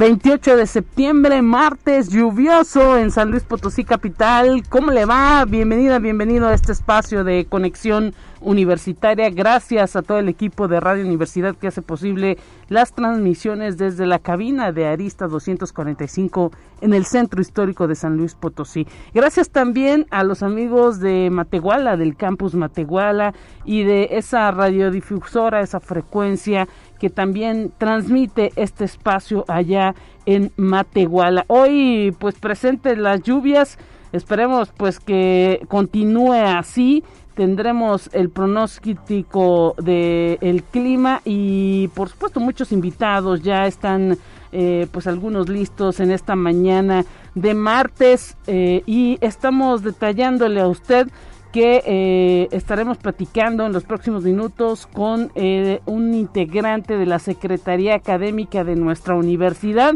28 de septiembre, martes lluvioso en San Luis Potosí capital. ¿Cómo le va? Bienvenida, bienvenido a este espacio de conexión universitaria. Gracias a todo el equipo de Radio Universidad que hace posible las transmisiones desde la cabina de Arista 245 en el centro histórico de San Luis Potosí. Gracias también a los amigos de Matehuala, del campus Matehuala y de esa radiodifusora, esa frecuencia que también transmite este espacio allá en Matehuala. Hoy pues presente las lluvias, esperemos pues que continúe así. Tendremos el pronóstico del el clima y por supuesto muchos invitados ya están eh, pues algunos listos en esta mañana de martes eh, y estamos detallándole a usted que eh, estaremos platicando en los próximos minutos con eh, un integrante de la Secretaría Académica de nuestra universidad.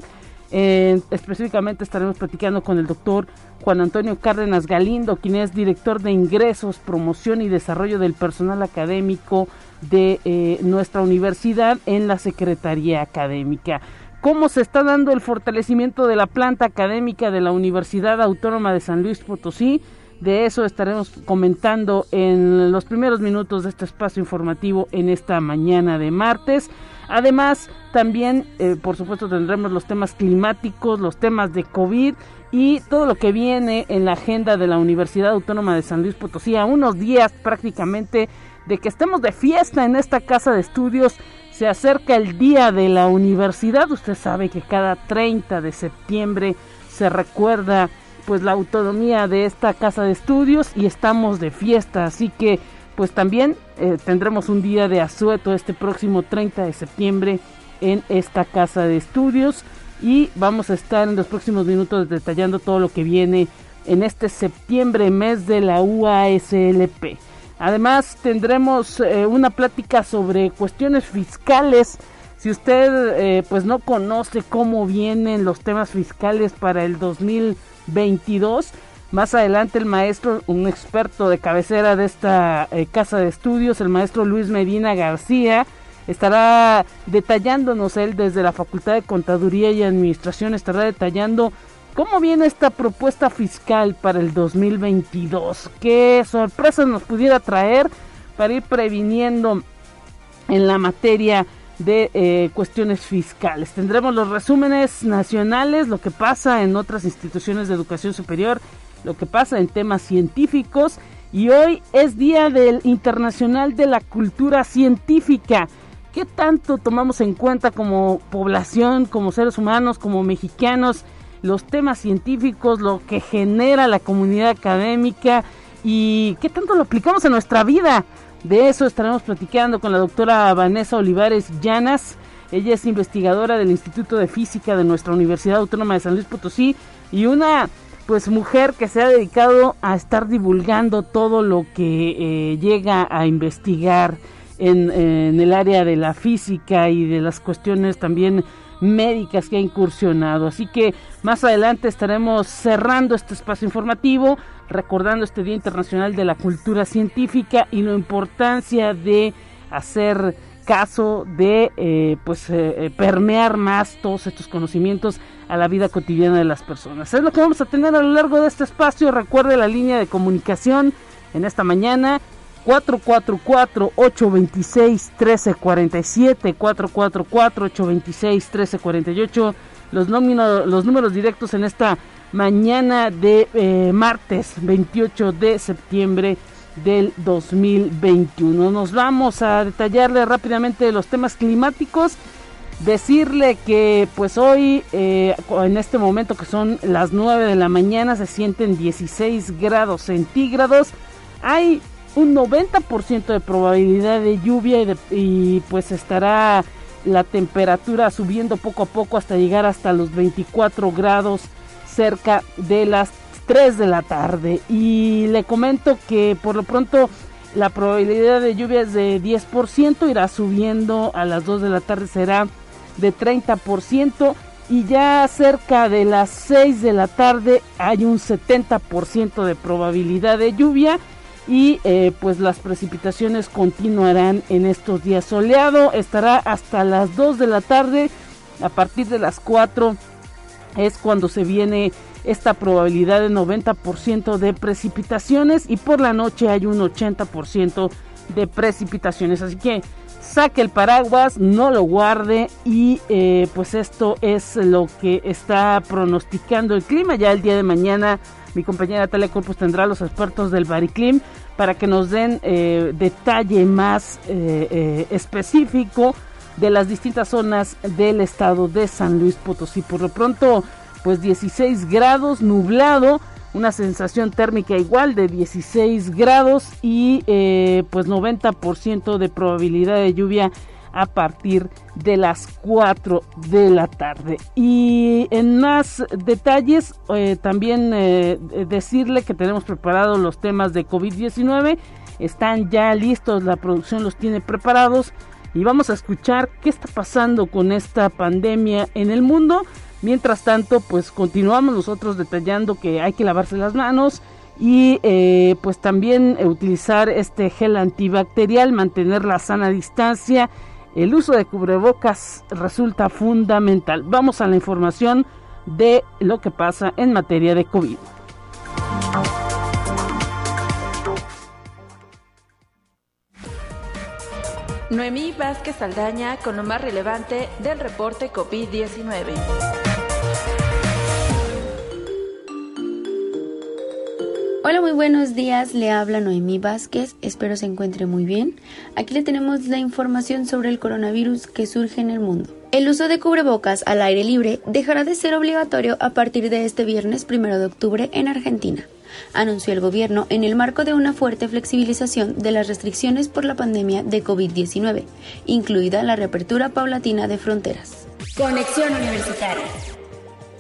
Eh, específicamente estaremos platicando con el doctor Juan Antonio Cárdenas Galindo, quien es director de ingresos, promoción y desarrollo del personal académico de nuestra universidad en la Secretaría Académica. ¿Cómo se está dando el fortalecimiento de la planta académica de la Universidad Autónoma de San Luis Potosí? De eso estaremos comentando en los primeros minutos de este espacio informativo en esta mañana de martes. Además, también, eh, por supuesto, tendremos los temas climáticos, los temas de COVID y todo lo que viene en la agenda de la Universidad Autónoma de San Luis Potosí a unos días prácticamente de que estemos de fiesta en esta casa de estudios. Se acerca el día de la universidad. Usted sabe que cada 30 de septiembre se recuerda pues la autonomía de esta casa de estudios y estamos de fiesta, así que pues también eh, tendremos un día de asueto este próximo 30 de septiembre en esta casa de estudios y vamos a estar en los próximos minutos detallando todo lo que viene en este septiembre mes de la UASLP. Además tendremos eh, una plática sobre cuestiones fiscales. Si usted eh, pues no conoce cómo vienen los temas fiscales para el 2020 22. Más adelante el maestro, un experto de cabecera de esta eh, casa de estudios, el maestro Luis Medina García, estará detallándonos él desde la Facultad de Contaduría y Administración, estará detallando cómo viene esta propuesta fiscal para el 2022, qué sorpresas nos pudiera traer para ir previniendo en la materia de eh, cuestiones fiscales. Tendremos los resúmenes nacionales, lo que pasa en otras instituciones de educación superior, lo que pasa en temas científicos y hoy es Día del Internacional de la Cultura Científica. ¿Qué tanto tomamos en cuenta como población, como seres humanos, como mexicanos, los temas científicos, lo que genera la comunidad académica y qué tanto lo aplicamos en nuestra vida? De eso estaremos platicando con la doctora Vanessa Olivares Llanas. Ella es investigadora del Instituto de Física de nuestra Universidad Autónoma de San Luis Potosí y una pues mujer que se ha dedicado a estar divulgando todo lo que eh, llega a investigar en, en, el área de la física y de las cuestiones también médicas que ha incursionado. Así que más adelante estaremos cerrando este espacio informativo, recordando este Día Internacional de la Cultura Científica y la importancia de hacer caso de eh, pues eh, eh, permear más todos estos conocimientos a la vida cotidiana de las personas. Es lo que vamos a tener a lo largo de este espacio. Recuerde la línea de comunicación en esta mañana 444-826-1347, 444-826-1348, los, los números directos en esta mañana de eh, martes 28 de septiembre del 2021. Nos vamos a detallarle rápidamente los temas climáticos. Decirle que pues hoy eh, en este momento que son las 9 de la mañana se sienten 16 grados centígrados. Hay un 90% de probabilidad de lluvia y, y, pues estará la temperatura subiendo poco a poco hasta llegar hasta los 24 grados cerca de las 3 de la tarde. Y le comento que por lo pronto la probabilidad de lluvia es de 10%, irá subiendo a las 2 de la tarde será de 30% y ya cerca de las 6 de la tarde hay un 70% de probabilidad de lluvia y eh, pues las precipitaciones continuarán en estos días. Soleado estará hasta las 2 de la tarde a partir de las 4 es cuando se viene esta probabilidad de 90% de precipitaciones y por la noche hay un 80% de precipitaciones así que saque el paraguas, no lo guarde y eh, pues esto es lo que está pronosticando el clima. Ya el día de mañana mi compañera Talia Corpus tendrá los expertos del Bariclim para que nos den eh, detalle más eh, específico de las distintas zonas del estado de San Luis Potosí. Por lo pronto, pues 16 grados, nublado una sensación térmica igual de 16 grados y eh, pues 90% de probabilidad de lluvia a partir de las 4 de la tarde. Y en más detalles, eh, también eh, decirle que tenemos preparados los temas de COVID-19. Están ya listos, la producción los tiene preparados. Y vamos a escuchar qué está pasando con esta pandemia en el mundo Mientras tanto, pues continuamos nosotros detallando que hay que lavarse las manos y eh, pues también utilizar este gel antibacterial, mantener la sana distancia. El uso de cubrebocas resulta fundamental. Vamos a la información de lo que pasa en materia de COVID. Noemí Vázquez Aldaña con lo más relevante del reporte COVID-19. Hola, muy buenos días. Le habla Noemí Vázquez. Espero se encuentre muy bien. Aquí le tenemos la información sobre el coronavirus que surge en el mundo. El uso de cubrebocas al aire libre dejará de ser obligatorio a partir de este viernes 1 de octubre en Argentina, anunció el gobierno en el marco de una fuerte flexibilización de las restricciones por la pandemia de COVID-19, incluida la reapertura paulatina de fronteras. Conexión Universitaria.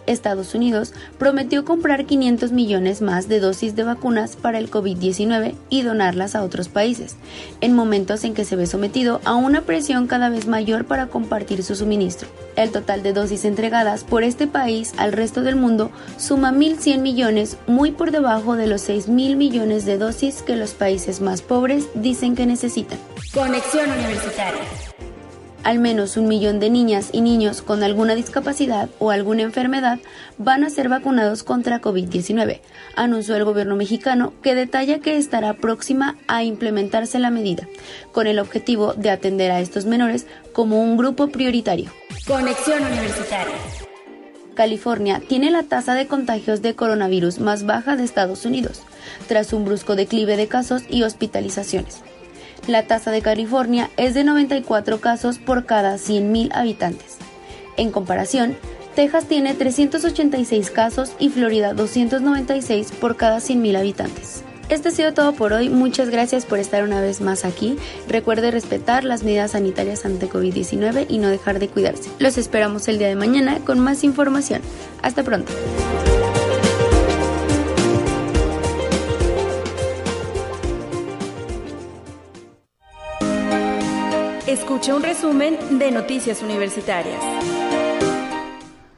Estados Unidos prometió comprar 500 millones más de dosis de vacunas para el COVID-19 y donarlas a otros países, en momentos en que se ve sometido a una presión cada vez mayor para compartir su suministro. El total de dosis entregadas por este país al resto del mundo suma 1.100 millones, muy por debajo de los 6.000 millones de dosis que los países más pobres dicen que necesitan. Conexión Universitaria al menos un millón de niñas y niños con alguna discapacidad o alguna enfermedad van a ser vacunados contra COVID-19, anunció el gobierno mexicano que detalla que estará próxima a implementarse la medida, con el objetivo de atender a estos menores como un grupo prioritario. Conexión Universitaria. California tiene la tasa de contagios de coronavirus más baja de Estados Unidos, tras un brusco declive de casos y hospitalizaciones. La tasa de California es de 94 casos por cada 100.000 habitantes. En comparación, Texas tiene 386 casos y Florida 296 por cada 100.000 habitantes. Esto ha sido todo por hoy. Muchas gracias por estar una vez más aquí. Recuerde respetar las medidas sanitarias ante COVID-19 y no dejar de cuidarse. Los esperamos el día de mañana con más información. Hasta pronto. Escuche un resumen de Noticias Universitarias.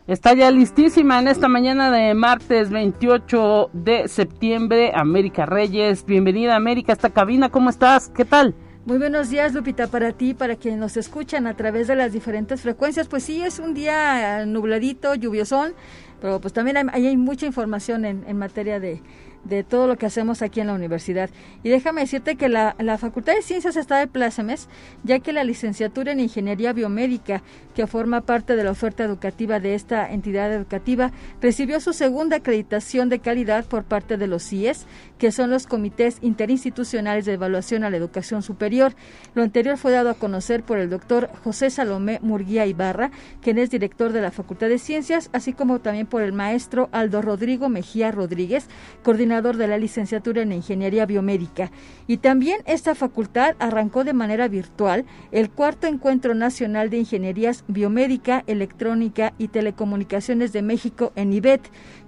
Está ya listísima en esta mañana de martes 28 de septiembre, América Reyes. Bienvenida América a esta cabina, ¿cómo estás? ¿Qué tal? Muy buenos días, Lupita, para ti, para quienes nos escuchan a través de las diferentes frecuencias. Pues sí, es un día nubladito, lluviosón, pero pues también hay, hay mucha información en, en materia de, de todo lo que hacemos aquí en la universidad. Y déjame decirte que la, la Facultad de Ciencias está de plácemes, ya que la licenciatura en Ingeniería Biomédica, que forma parte de la oferta educativa de esta entidad educativa, recibió su segunda acreditación de calidad por parte de los CIES, que son los comités interinstitucionales de evaluación a la educación superior. Lo anterior fue dado a conocer por el doctor José Salomé Murguía Ibarra, quien es director de la Facultad de Ciencias, así como también por el maestro Aldo Rodrigo Mejía Rodríguez, coordinador de la licenciatura en Ingeniería Biomédica. Y también esta facultad arrancó de manera virtual el cuarto encuentro nacional de ingenierías biomédica, electrónica y telecomunicaciones de México en IBET,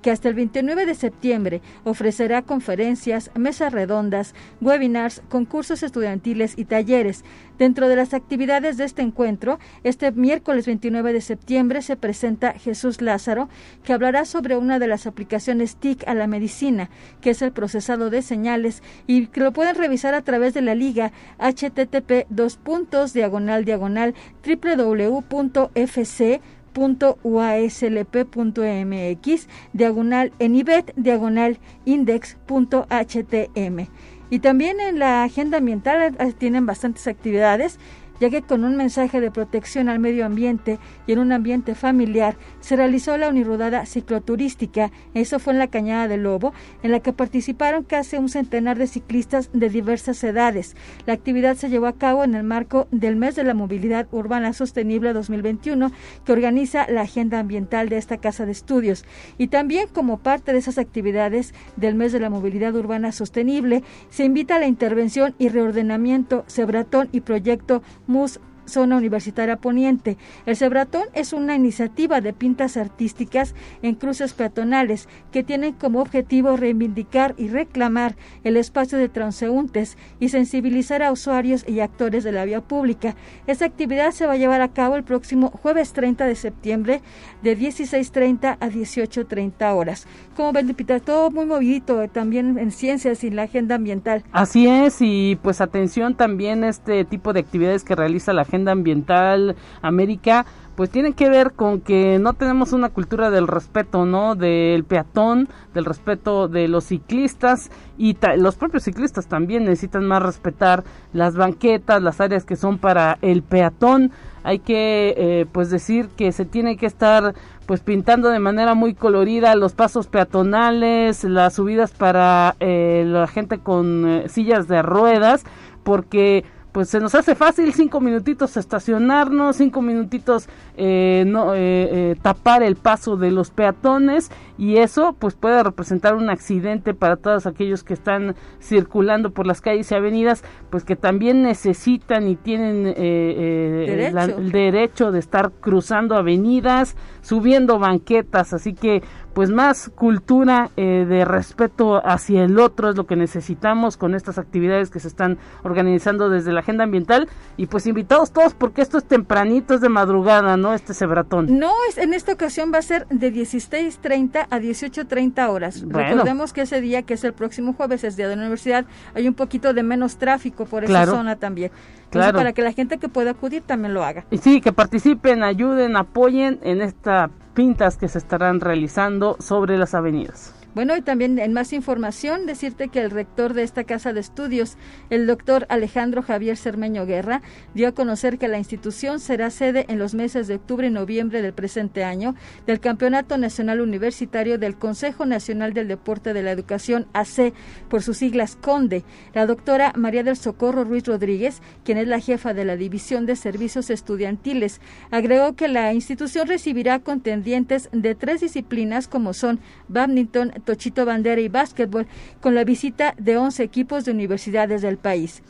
que hasta el 29 de septiembre ofrecerá conferencias, mesas redondas, webinars, concursos estudiantiles y talleres. Dentro de las actividades de este encuentro, este miércoles 29 de septiembre se presenta Jesús Lázaro, que hablará sobre una de las aplicaciones TIC a la medicina, que es el procesado de señales, y que lo pueden revisar a través de la liga http dos puntos diagonal diagonal www.fc .uaslp.mx diagonal enibet diagonal index.htm. Y también en la agenda ambiental eh, tienen bastantes actividades ya que con un mensaje de protección al medio ambiente y en un ambiente familiar se realizó la unirrodada cicloturística, eso fue en la Cañada del Lobo, en la que participaron casi un centenar de ciclistas de diversas edades. La actividad se llevó a cabo en el marco del Mes de la Movilidad Urbana Sostenible 2021 que organiza la Agenda Ambiental de esta Casa de Estudios. Y también como parte de esas actividades del Mes de la Movilidad Urbana Sostenible, se invita a la intervención y reordenamiento, Cebratón y Proyecto most Zona Universitaria Poniente. El Cebratón es una iniciativa de pintas artísticas en cruces peatonales que tienen como objetivo reivindicar y reclamar el espacio de transeúntes y sensibilizar a usuarios y actores de la vía pública. Esta actividad se va a llevar a cabo el próximo jueves 30 de septiembre de 16.30 a 18.30 horas. Como ven, Lupita, todo muy movidito eh, también en ciencias y la agenda ambiental. Así es, y pues atención también este tipo de actividades que realiza la agenda ambiental América pues tienen que ver con que no tenemos una cultura del respeto, ¿no? Del peatón, del respeto de los ciclistas y los propios ciclistas también necesitan más respetar las banquetas, las áreas que son para el peatón. Hay que eh, pues decir que se tiene que estar pues pintando de manera muy colorida los pasos peatonales, las subidas para eh, la gente con eh, sillas de ruedas, porque pues se nos hace fácil cinco minutitos estacionarnos, cinco minutitos eh, no, eh, eh, tapar el paso de los peatones y eso pues puede representar un accidente para todos aquellos que están circulando por las calles y avenidas, pues que también necesitan y tienen el derecho de estar cruzando avenidas, subiendo banquetas, así que pues más cultura eh, de respeto hacia el otro es lo que necesitamos con estas actividades que se están organizando desde la agenda ambiental y pues invitados todos porque esto es tempranito, es de madrugada, ¿no? Este cebratón. No, es, en esta ocasión va a ser de 16.30 a 18.30 horas. Recordemos que ese día, que es el próximo jueves, es día de la universidad, hay un poquito de menos tráfico por esa zona también. claro. para que la gente que pueda acudir también lo haga. Y sí, que participen, ayuden, apoyen en esta pintas que se estarán realizando sobre las avenidas. Bueno, y también en más información, decirte que el rector de esta casa de estudios, el doctor Alejandro Javier Cermeño Guerra, dio a conocer que la institución será sede en los meses de octubre y noviembre del presente año del Campeonato Nacional Universitario del Consejo Nacional del Deporte de la Educación, AC, por sus siglas CONDE. La doctora María del Socorro Ruiz Rodríguez, quien es la jefa de la División de Servicios Estudiantiles, agregó que la institución recibirá contendientes de tres disciplinas como son badminton, tochito bandera y básquetbol, con la visita de 11 equipos de universidades del país.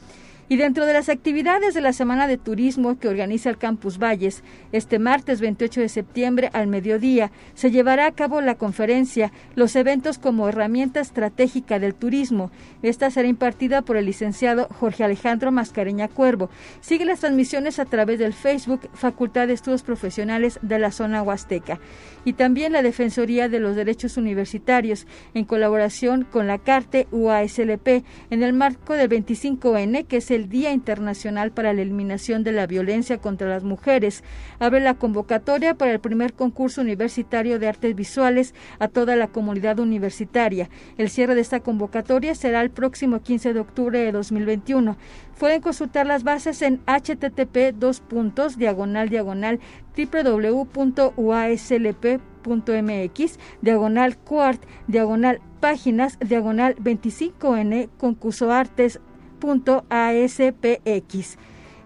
Y dentro de las actividades de la Semana de Turismo que organiza el Campus Valles, este martes 28 de septiembre al mediodía se llevará a cabo la conferencia Los eventos como herramienta estratégica del turismo. Esta será impartida por el licenciado Jorge Alejandro Mascareña Cuervo. Sigue las transmisiones a través del Facebook Facultad de Estudios Profesionales de la Zona Huasteca. Y también la Defensoría de los Derechos Universitarios, en colaboración con la CARTE UASLP, en el marco del 25N, que es el el Día Internacional para la Eliminación de la Violencia contra las Mujeres. Abre la convocatoria para el primer concurso universitario de artes visuales a toda la comunidad universitaria. El cierre de esta convocatoria será el próximo 15 de octubre de 2021. Pueden consultar las bases en http dos puntos diagonal diagonal www.uaslp.mx diagonal cuart diagonal páginas diagonal 25n concurso artes .aspx.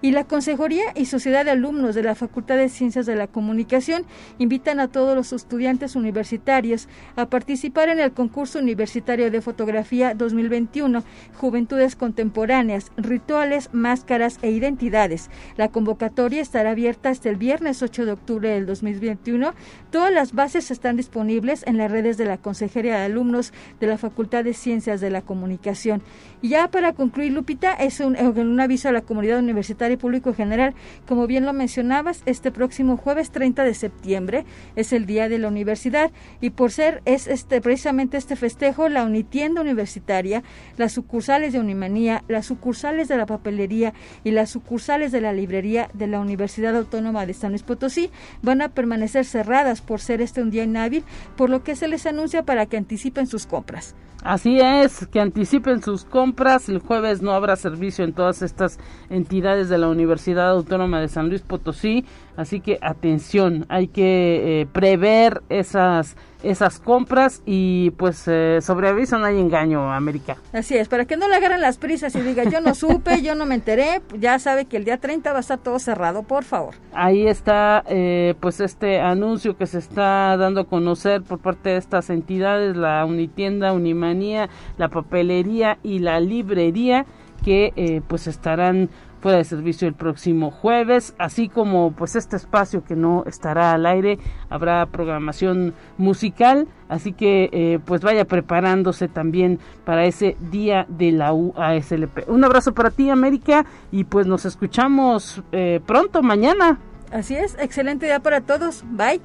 Y la Consejería y Sociedad de Alumnos de la Facultad de Ciencias de la Comunicación invitan a todos los estudiantes universitarios a participar en el concurso universitario de fotografía 2021, Juventudes Contemporáneas, Rituales, Máscaras e Identidades. La convocatoria estará abierta hasta el viernes 8 de octubre del 2021. Todas las bases están disponibles en las redes de la Consejería de Alumnos de la Facultad de Ciencias de la Comunicación. Y ya para concluir, Lupita, es un, un aviso a la comunidad universitaria público general. Como bien lo mencionabas, este próximo jueves 30 de septiembre es el Día de la Universidad y por ser es este precisamente este festejo, la Unitienda Universitaria, las sucursales de Unimanía, las sucursales de la papelería y las sucursales de la librería de la Universidad Autónoma de San Luis Potosí van a permanecer cerradas por ser este un día inhábil, por lo que se les anuncia para que anticipen sus compras. Así es, que anticipen sus compras. El jueves no habrá servicio en todas estas entidades de la Universidad Autónoma de San Luis Potosí. Así que atención, hay que eh, prever esas esas compras y pues eh, sobre aviso no hay engaño, América. Así es, para que no le agarren las prisas y diga yo no supe, yo no me enteré, ya sabe que el día 30 va a estar todo cerrado, por favor. Ahí está eh, pues este anuncio que se está dando a conocer por parte de estas entidades, la Unitienda, Unimanía, la papelería y la librería que eh, pues estarán fuera de servicio el próximo jueves, así como pues este espacio que no estará al aire, habrá programación musical, así que eh, pues vaya preparándose también para ese día de la UASLP. Un abrazo para ti América y pues nos escuchamos eh, pronto mañana. Así es, excelente día para todos, bye.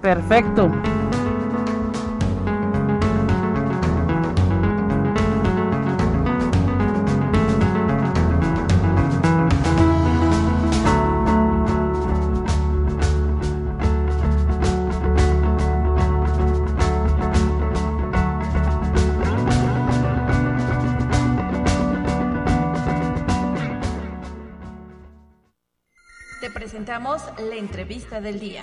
Perfecto. La entrevista del día.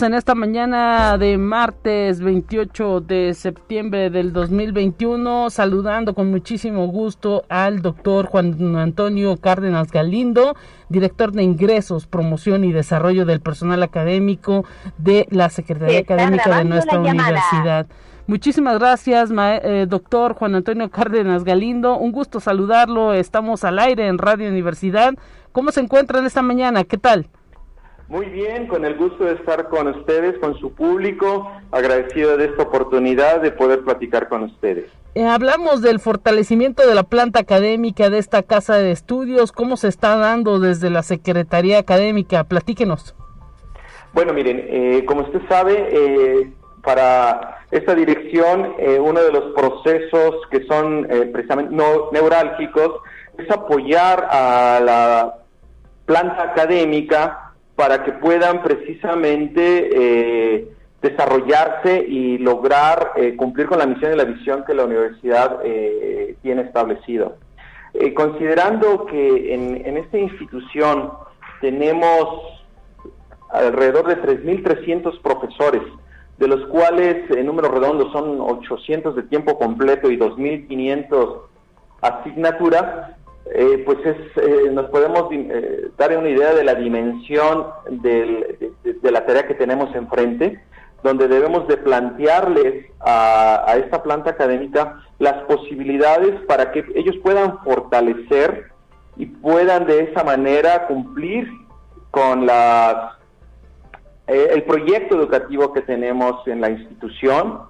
En esta mañana de martes 28 de septiembre del 2021, saludando con muchísimo gusto al doctor Juan Antonio Cárdenas Galindo, director de ingresos, promoción y desarrollo del personal académico de la Secretaría Académica de nuestra universidad. Muchísimas gracias, eh, doctor Juan Antonio Cárdenas Galindo. Un gusto saludarlo. Estamos al aire en Radio Universidad. ¿Cómo se encuentran esta mañana? ¿Qué tal? Muy bien, con el gusto de estar con ustedes, con su público, agradecido de esta oportunidad de poder platicar con ustedes. Eh, hablamos del fortalecimiento de la planta académica de esta casa de estudios, ¿cómo se está dando desde la Secretaría Académica? Platíquenos. Bueno, miren, eh, como usted sabe, eh, para esta dirección, uno de los procesos que son precisamente no, neurálgicos es apoyar a la planta académica para que puedan precisamente eh, desarrollarse y lograr eh, cumplir con la misión y la visión que la universidad eh, tiene establecido. considerando que en, en, esta institución tenemos alrededor de 3.300 profesores, de los cuales en números redondos son 800 de tiempo completo y 2.500 asignaturas, eh, pues es, eh, nos podemos eh, dar una idea de la dimensión de, la tarea que tenemos enfrente, donde debemos de plantearles a, esta planta académica las posibilidades para que ellos puedan fortalecer y puedan de esa manera cumplir con las, el proyecto educativo que tenemos en la institución,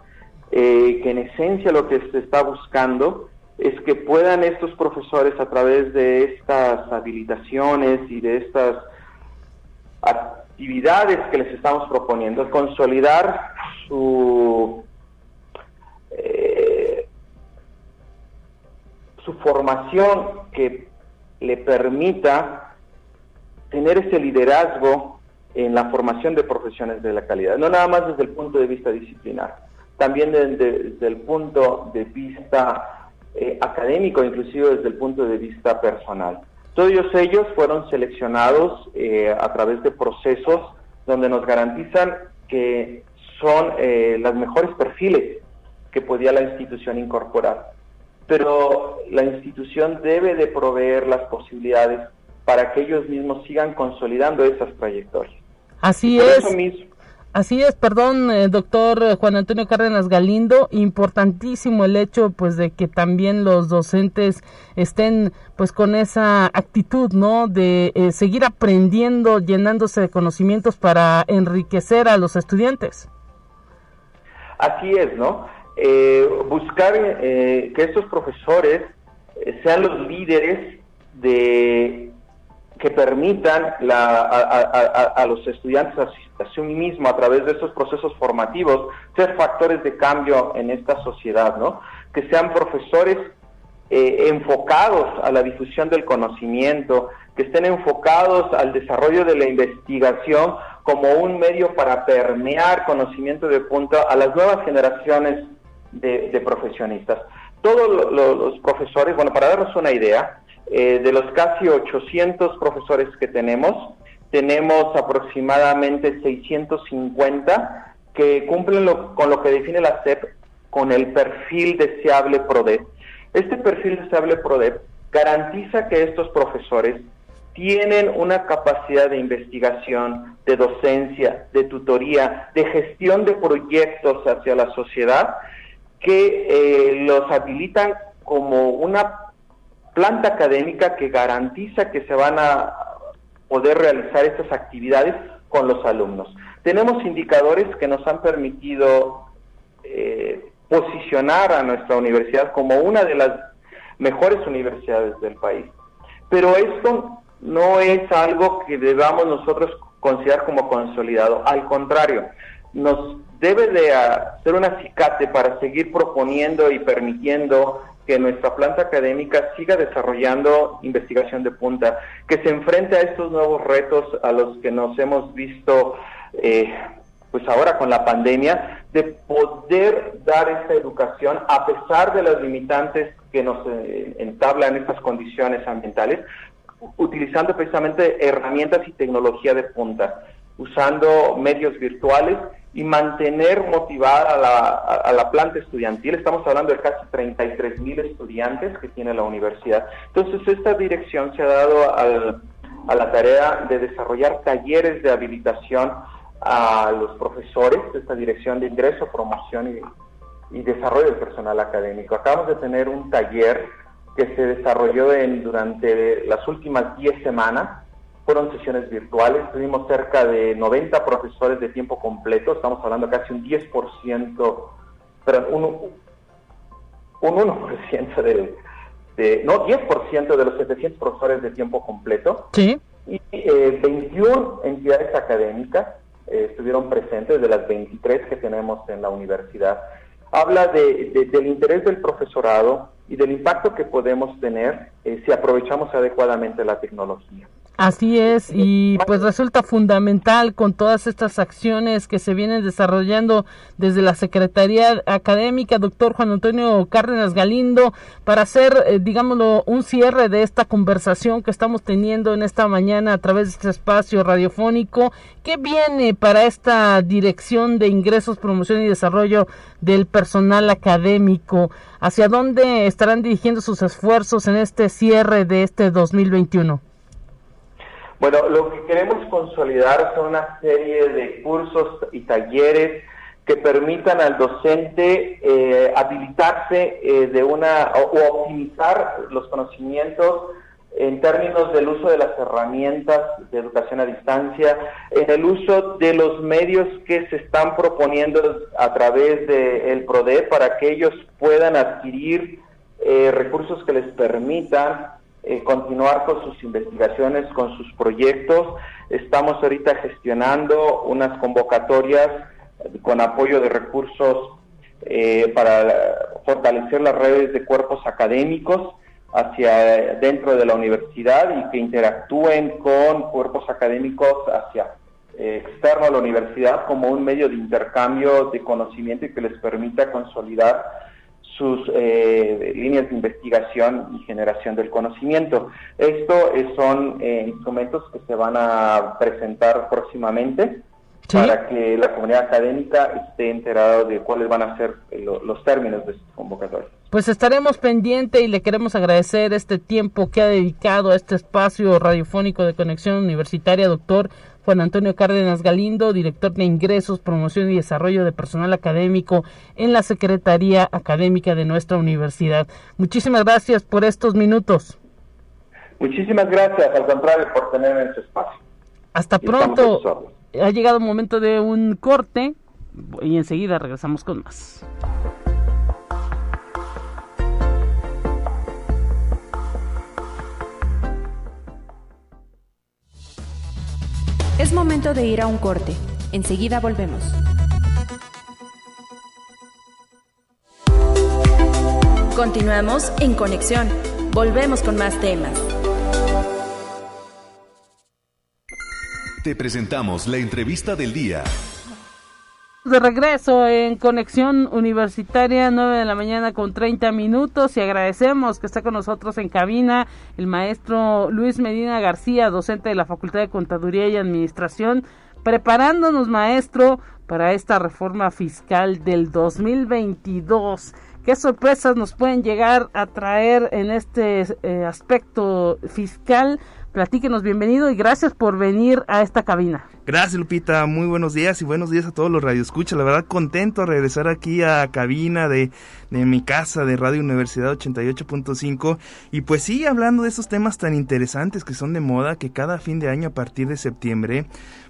que en esencia lo que se está buscando es que puedan estos profesores a través de estas habilitaciones y de estas actividades que les estamos proponiendo, consolidar su, eh, su formación que le permita tener ese liderazgo en la formación de profesiones de la calidad, no nada más desde el punto de vista disciplinar, también desde el punto de vista eh, académico, inclusive desde el punto de vista personal. Todos ellos fueron seleccionados eh, a través de procesos donde nos garantizan que son eh, los mejores perfiles que podía la institución incorporar. pero la institución debe de proveer las posibilidades para que ellos mismos sigan consolidando esas trayectorias. Así es. Así es, perdón, eh, doctor Juan Antonio Cárdenas Galindo, importantísimo el hecho pues de que también los docentes estén pues con esa actitud, ¿no? De eh, seguir aprendiendo, llenándose de conocimientos para enriquecer a los estudiantes. Así es, ¿no? Eh, buscar que estos profesores sean los líderes de que permitan a, los estudiantes a, sí mismo a través de esos procesos formativos ser factores de cambio en esta sociedad, ¿no? Que sean profesores eh, enfocados a la difusión del conocimiento, que estén enfocados al desarrollo de la investigación como un medio para permear conocimiento de punta a las nuevas generaciones de, profesionistas. Todos los profesores, bueno, para darnos una idea, eh, de los casi 800 profesores que tenemos, tenemos aproximadamente 650 que cumplen con lo que define la SEP con el perfil deseable PRODEP. Este perfil deseable PRODEP garantiza que estos profesores tienen una capacidad de investigación, de docencia, de tutoría, de gestión de proyectos hacia la sociedad que eh, los habilitan como una planta académica que garantiza que se van a poder realizar estas actividades con los alumnos. Tenemos indicadores que nos han permitido eh, posicionar a nuestra universidad como una de las mejores universidades del país. Pero esto no es algo que debamos nosotros considerar como consolidado. Al contrario, nos debe de hacer un acicate para seguir proponiendo y permitiendo que nuestra planta académica siga desarrollando investigación de punta, que se enfrente a estos nuevos retos a los que nos hemos visto eh, pues ahora con la pandemia, de poder dar esta educación a pesar de las limitantes que nos eh, entablan estas condiciones ambientales, utilizando precisamente herramientas y tecnología de punta, usando medios virtuales y mantener motivada a la, a, la, planta estudiantil. Estamos hablando de casi 33 mil estudiantes que tiene la universidad. Entonces, esta dirección se ha dado a la tarea de desarrollar talleres de habilitación a los profesores, esta dirección de ingreso, promoción y, y desarrollo del personal académico. Acabamos de tener un taller que se desarrolló en, durante las últimas 10 semanas fueron sesiones virtuales, tuvimos cerca de 90 profesores de tiempo completo, estamos hablando casi un 10%, perdón, un, un 1% de, de, no, 10% de los 700 profesores de tiempo completo. Sí. Y 21 eh, entidades académicas eh, estuvieron presentes de las 23 que tenemos en la universidad. Habla de, del interés del profesorado y del impacto que podemos tener eh, si aprovechamos adecuadamente la tecnología. Así es, y pues resulta fundamental con todas estas acciones que se vienen desarrollando desde la Secretaría Académica, doctor Juan Antonio Cárdenas Galindo, para hacer, eh, digámoslo, un cierre de esta conversación que estamos teniendo en esta mañana a través de este espacio radiofónico. ¿Qué viene para esta dirección de ingresos, promoción y desarrollo del personal académico? ¿Hacia dónde estarán dirigiendo sus esfuerzos en este cierre de este 2021? Bueno, lo que queremos consolidar son una serie de cursos y talleres que permitan al docente eh, habilitarse eh, de una o, optimizar los conocimientos en términos del uso de las herramientas de educación a distancia, en el uso de los medios que se están proponiendo a través del PRODE para que ellos puedan adquirir eh, recursos que les permitan eh, continuar con sus investigaciones, con sus proyectos. Estamos ahorita gestionando unas convocatorias con apoyo de recursos eh, para fortalecer las redes de cuerpos académicos hacia dentro de la universidad y que interactúen con cuerpos académicos hacia eh, externo a la universidad como un medio de intercambio de conocimiento y que les permita consolidar sus eh, líneas de investigación y generación del conocimiento. Esto son eh, instrumentos que se van a presentar próximamente para que la comunidad académica esté enterada de cuáles van a ser los términos de estos convocatorios. Pues estaremos pendiente y le queremos agradecer este tiempo que ha dedicado a este espacio radiofónico de conexión universitaria, doctor Juan Antonio Cárdenas Galindo, director de ingresos, promoción y desarrollo de personal académico en la Secretaría Académica de nuestra universidad. Muchísimas gracias por estos minutos. Muchísimas gracias, al contrario, por tener este espacio. Hasta pronto. Ha llegado el momento de un corte y enseguida regresamos con más. Es momento de ir a un corte. Enseguida volvemos. Continuamos en conexión. Volvemos con más temas. Te presentamos la entrevista del día. De regreso en Conexión Universitaria, 9 de la mañana con 30 minutos y agradecemos que está con nosotros en cabina el maestro Luis Medina García, docente de la Facultad de Contaduría y Administración, preparándonos maestro para esta reforma fiscal del 2022. ¿Qué sorpresas nos pueden llegar a traer en este eh, aspecto fiscal? Platíquenos, bienvenido y gracias por venir a esta cabina. Gracias Lupita, muy buenos días y buenos días a todos los radioescuchas. La verdad contento de regresar aquí a cabina de, de mi casa de Radio Universidad 88.5 y pues sí, hablando de esos temas tan interesantes que son de moda, que cada fin de año a partir de septiembre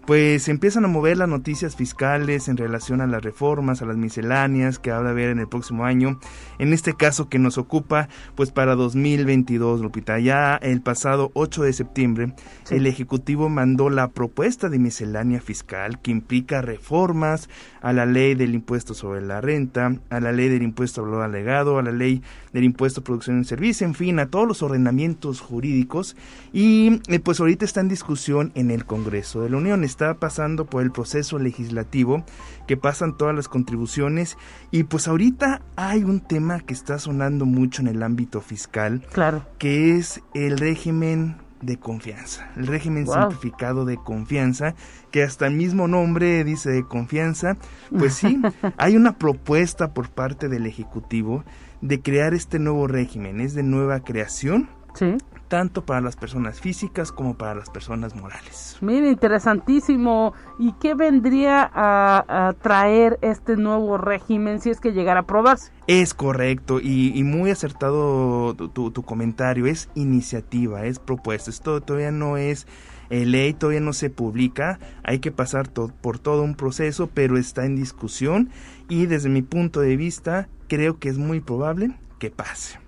pues empiezan a mover las noticias fiscales en relación a las reformas, a las misceláneas que habrá a haber en el próximo año. En este caso que nos ocupa, pues para 2022, Lupita. Ya el pasado 8 de septiembre, el Ejecutivo mandó la propuesta de miscelánea fiscal que implica reformas a la ley del impuesto sobre la renta, a la ley del impuesto al valor alegado, a la ley del impuesto a producción y servicio, en fin, a todos los ordenamientos jurídicos. Y eh, pues ahorita está en discusión en el Congreso de la Unión. Está pasando por el proceso legislativo, que pasan todas las contribuciones. Y pues ahorita hay un tema que está sonando mucho en el ámbito fiscal, claro, que es el régimen de confianza, el régimen simplificado de confianza, que hasta el mismo nombre dice de confianza, pues sí, hay una propuesta por parte del Ejecutivo de crear este nuevo régimen, es de nueva creación, sí tanto para las personas físicas como para las personas morales. Mira, interesantísimo. ¿Y qué vendría a, traer este nuevo régimen si es que llegara a aprobarse? Es correcto y, muy acertado tu, comentario. Es iniciativa, es propuesta. Esto todavía no es eh, ley, todavía no se publica. Hay que pasar por todo un proceso, pero está en discusión y desde mi punto de vista creo que es muy probable que pase.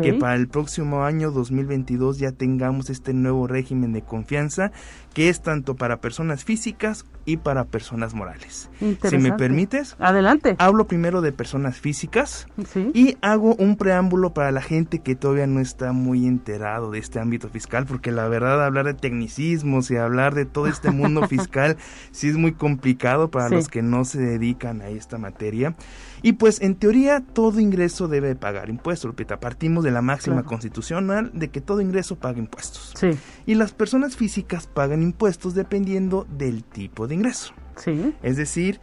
Que para el próximo año 2022 ya tengamos este nuevo régimen de confianza que es tanto para personas físicas y para personas morales. Si me permites, adelante. Hablo primero de personas físicas y hago un preámbulo para la gente que todavía no está muy enterado de este ámbito fiscal, porque la verdad hablar de tecnicismos y hablar de todo este mundo fiscal sí es muy complicado para los que no se dedican a esta materia. Y pues en teoría todo ingreso debe pagar impuestos, Lupita. Partimos de la máxima constitucional de que todo ingreso paga impuestos. Sí. Y las personas físicas pagan impuestos dependiendo del tipo de ingreso. Sí. Es decir,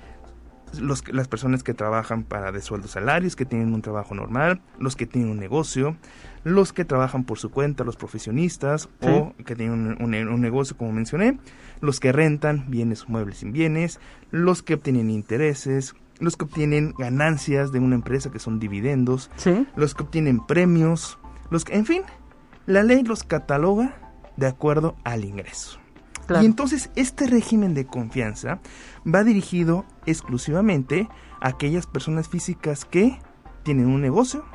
los, las personas que trabajan para de sueldos salarios, que tienen un trabajo normal, los que tienen un negocio, los que trabajan por su cuenta, los profesionistas o que tienen un, un, negocio, como mencioné, los que rentan bienes muebles sin bienes, los que obtienen intereses, los que obtienen ganancias de una empresa que son dividendos, los que obtienen premios, los que, en fin, la ley los cataloga de acuerdo al ingreso. Y entonces este régimen de confianza va dirigido exclusivamente a aquellas personas físicas que tienen un negocio,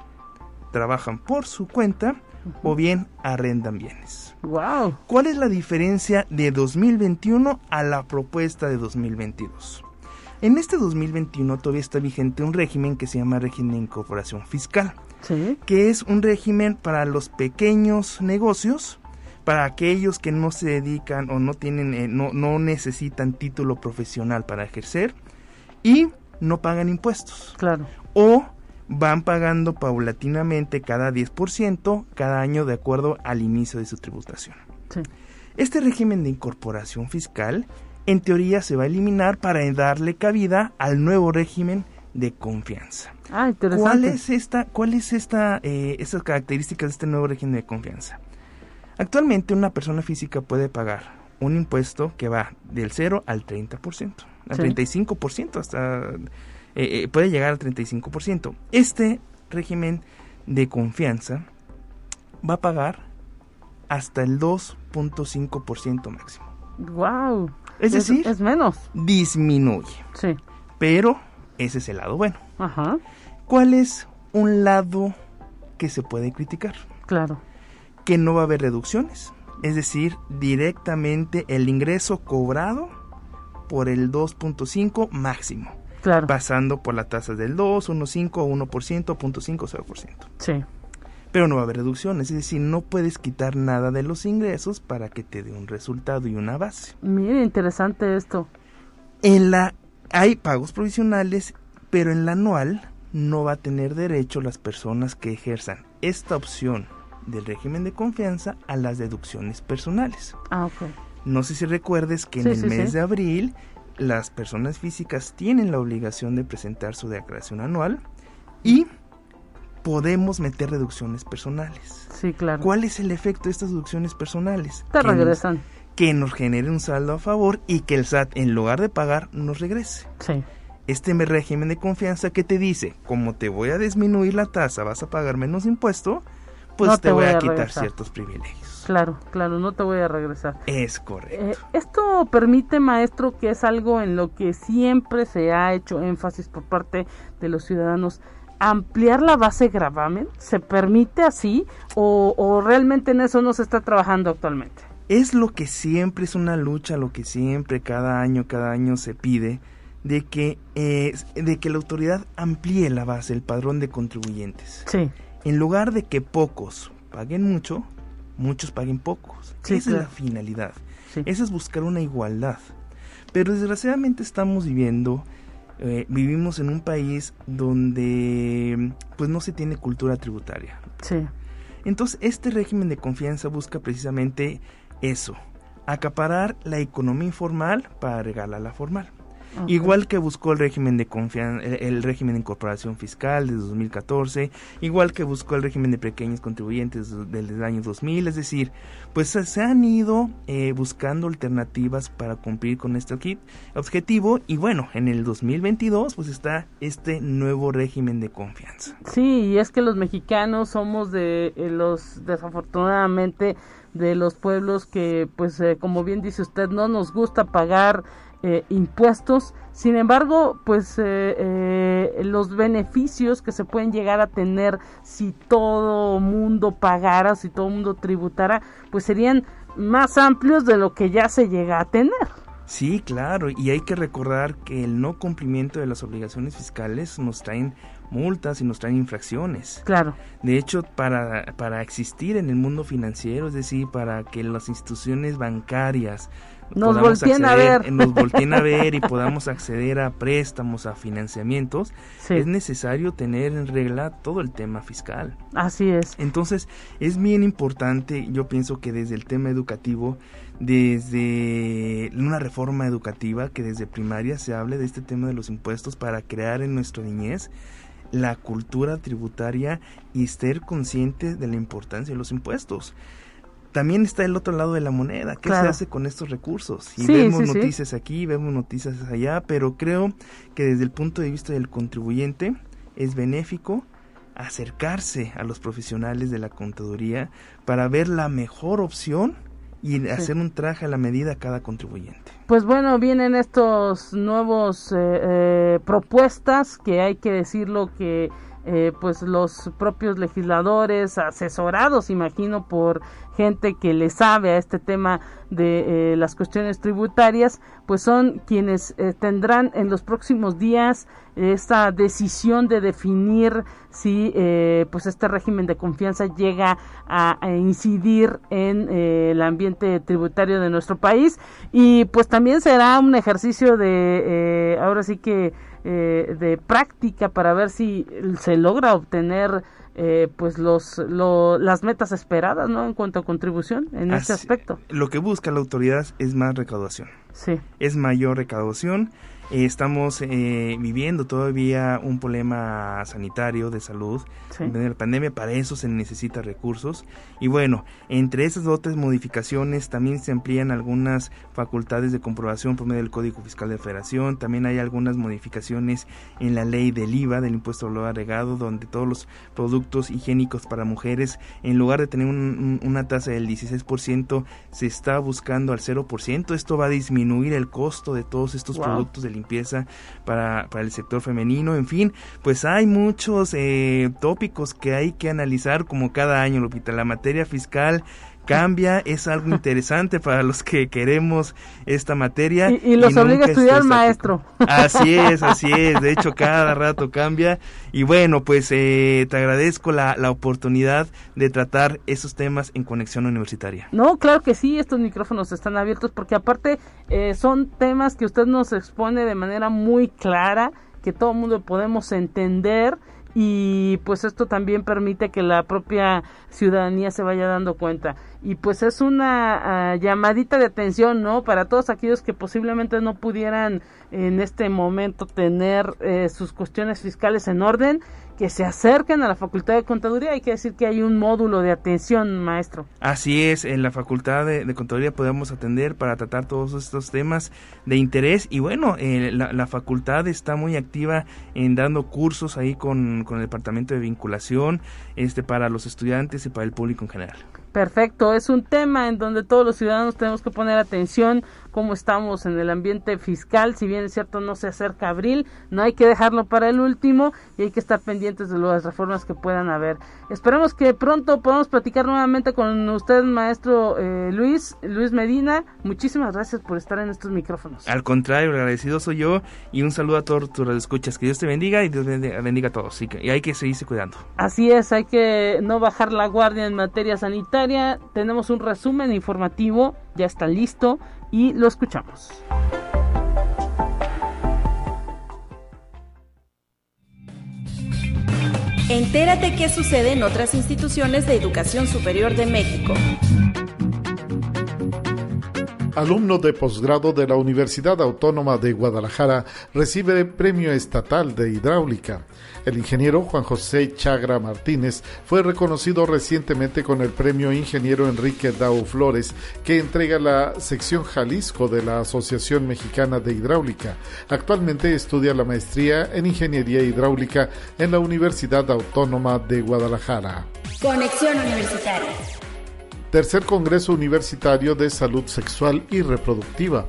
trabajan por su cuenta o bien arrendan bienes. Wow. ¿Cuál es la diferencia de 2021 a la propuesta de 2022? En este 2021 todavía está vigente un régimen que se llama régimen de incorporación fiscal, que es un régimen para los pequeños negocios, para aquellos que no se dedican o no tienen, eh, no, no necesitan título profesional para ejercer y no pagan impuestos. Claro. O van pagando paulatinamente cada 10% cada año de acuerdo al inicio de su tributación. Este régimen de incorporación fiscal en teoría se va a eliminar para darle cabida al nuevo régimen de confianza. Ah, interesante. ¿Cuál es esta, cuál es esta, eh, estas características de este nuevo régimen de confianza? Actualmente una persona física puede pagar un impuesto que va del 0 al 30%, al Sí. 35%, hasta eh, eh, puede llegar al 35%. Este régimen de confianza va a pagar hasta el 2.5% máximo. Wow. Es decir, es menos. disminuye. Sí. Pero ese es el lado bueno. Ajá. ¿Cuál es un lado que se puede criticar? Claro. Que no va a haber reducciones. Es decir, directamente el ingreso cobrado por el 2.5 máximo. Claro. Pasando por la tasa del 2, 1.5, 1%, 0.5, 0%. Sí. Pero no va a haber reducciones. Es decir, no puedes quitar nada de los ingresos para que te dé un resultado y una base. Mire, interesante esto. En la hay pagos provisionales, pero en la anual no va a tener derecho las personas que ejerzan esta opción del régimen de confianza a las deducciones personales. Ah, ok. No sé si recuerdes que Sí, en el sí, mes sí. de abril las personas físicas tienen la obligación de presentar su declaración anual y podemos meter deducciones personales. Sí, claro. ¿Cuál es el efecto de estas deducciones personales? Te Que nos- regresan. que nos genere un saldo a favor y que el SAT, en lugar de pagar, nos regrese. Sí. Este me- régimen de confianza que te dice, como te voy a disminuir la tasa, vas a pagar menos impuesto, pues No te, te voy voy a a quitar ciertos privilegios. Claro, claro, no te voy a regresar. Es correcto. Eh, esto permite, maestro, que es algo en lo que siempre se ha hecho énfasis por parte de los ciudadanos, ampliar la base gravamen. ¿Se permite así o, o realmente en eso no se está trabajando actualmente? Es lo que siempre es una lucha, lo que siempre cada año, cada año se pide, de que, eh, de que la autoridad amplíe la base, el padrón de contribuyentes. Sí, En lugar de que pocos paguen mucho, muchos paguen pocos. Sí, Esa claro. es la finalidad. sí. Esa es buscar una igualdad. Pero desgraciadamente estamos viviendo, eh, vivimos en un país donde pues no se tiene cultura tributaria. sí. Entonces este régimen de confianza busca precisamente eso, acaparar la economía informal para regalar la formal. Igual que buscó el régimen de confianza, el, el régimen de incorporación fiscal de 2014, igual que buscó el régimen de pequeños contribuyentes del, año 2000, es decir, pues se, han ido eh, buscando alternativas para cumplir con este obje- objetivo y bueno, en el 2022 pues está este nuevo régimen de confianza. Sí, y es que los mexicanos somos de eh, los, desafortunadamente, de los pueblos que, pues, eh, como bien dice usted, no nos gusta pagar eh, impuestos. Sin embargo, pues, eh, eh, los beneficios que se pueden llegar a tener si todo mundo pagara, si todo mundo tributara, pues serían más amplios de lo que ya se llega a tener. Sí, claro, y hay que recordar que el no cumplimiento de las obligaciones fiscales nos traen multas y nos traen infracciones. Claro, De hecho, para, para existir en el mundo financiero, es decir, para que las instituciones bancarias Nos podamos volteen a ver. nos volteen a ver y podamos acceder a préstamos, a financiamientos, sí, es necesario tener en regla todo el tema fiscal. así es. Entonces, es bien importante, yo pienso que desde el tema educativo, desde una reforma educativa, que desde primaria se hable de este tema de los impuestos para crear en nuestra niñez la cultura tributaria y ser consciente de la importancia de los impuestos. También está el otro lado de la moneda, ¿qué Claro. se hace con estos recursos? Y Sí, vemos sí, sí. noticias aquí, vemos noticias allá, pero creo que desde el punto de vista del contribuyente es benéfico acercarse a los profesionales de la contaduría para ver la mejor opción y hacer un traje a la medida a cada contribuyente. Pues bueno, vienen estos nuevos eh, eh, propuestas que hay que decirlo que eh, pues los propios legisladores asesorados, imagino, por gente que le sabe a este tema de eh, las cuestiones tributarias, pues son quienes eh, tendrán en los próximos días esta decisión de definir si eh, pues este régimen de confianza llega a, a incidir en el ambiente tributario de nuestro país. Y pues también será un ejercicio de ahora sí que eh, de práctica para ver si se logra obtener eh, pues los lo- las metas esperadas no en cuanto a contribución en este Así- aspecto Lo que busca la autoridad es más recaudación. Es mayor recaudación. Estamos eh, viviendo todavía un problema sanitario de salud. De la pandemia, para eso se necesita recursos. Y bueno, entre esas otras modificaciones también se amplían algunas facultades de comprobación por medio del Código Fiscal de Federación, también hay algunas modificaciones en la ley del IVA, del impuesto al valor agregado, donde todos los productos higiénicos para mujeres, en lugar de tener una tasa del 16%, se está buscando al 0%. Esto va a disminuir el costo de todos estos productos del limpieza para, para el sector femenino, en fin, pues hay muchos eh, tópicos que hay que analizar como cada año, Lupita, la materia fiscal cambia, es algo interesante para los que queremos esta materia. Y, los obliga a estudiar maestro. Así es, así es, de hecho cada rato cambia. Y bueno, pues eh, te agradezco la, la, oportunidad de tratar esos temas en conexión universitaria. No, claro que sí, estos micrófonos están abiertos porque aparte eh, son temas que usted nos expone de manera muy clara, que todo el mundo podemos entender y pues esto también permite que la propia ciudadanía se vaya dando cuenta y pues es una ah, llamadita de atención no para todos aquellos que posiblemente no pudieran en este momento tener eh, sus cuestiones fiscales en orden que se acerquen a la Facultad de Contaduría. Hay que decir que hay un módulo de atención, maestro. Así es, en la Facultad de, Contaduría podemos atender para tratar todos estos temas de interés. Y bueno, eh, la, facultad está muy activa en dando cursos ahí con, con el Departamento de Vinculación este, para los estudiantes y para el público en general. Perfecto, es un tema en donde todos los ciudadanos tenemos que poner atención cómo estamos en el ambiente fiscal, si bien es cierto no se acerca abril, no hay que dejarlo para el último y hay que estar pendientes de las reformas que puedan haber. Esperemos que pronto podamos platicar nuevamente con usted, maestro eh, Luis, Luis Medina. Muchísimas gracias por estar en estos micrófonos. Al contrario, agradecido soy yo y un saludo a todos tus escuchas. Que Dios te bendiga y Dios bendiga a todos. Y hay que seguirse cuidando. Así es, hay que no bajar la guardia en materia sanitaria tenemos un resumen informativo, ya está listo y lo escuchamos. Entérate qué sucede en otras instituciones de educación superior de México. Alumno de posgrado de la Universidad Autónoma de Guadalajara recibe premio estatal de hidráulica. El ingeniero Juan José Chagra Martínez fue reconocido recientemente con el premio Ingeniero Enrique Dau Flores que entrega la sección Jalisco de la Asociación Mexicana de Hidráulica. Actualmente estudia la maestría en Ingeniería Hidráulica en la Universidad Autónoma de Guadalajara. Conexión Universitaria. Tercer Congreso Universitario de Salud Sexual y Reproductiva.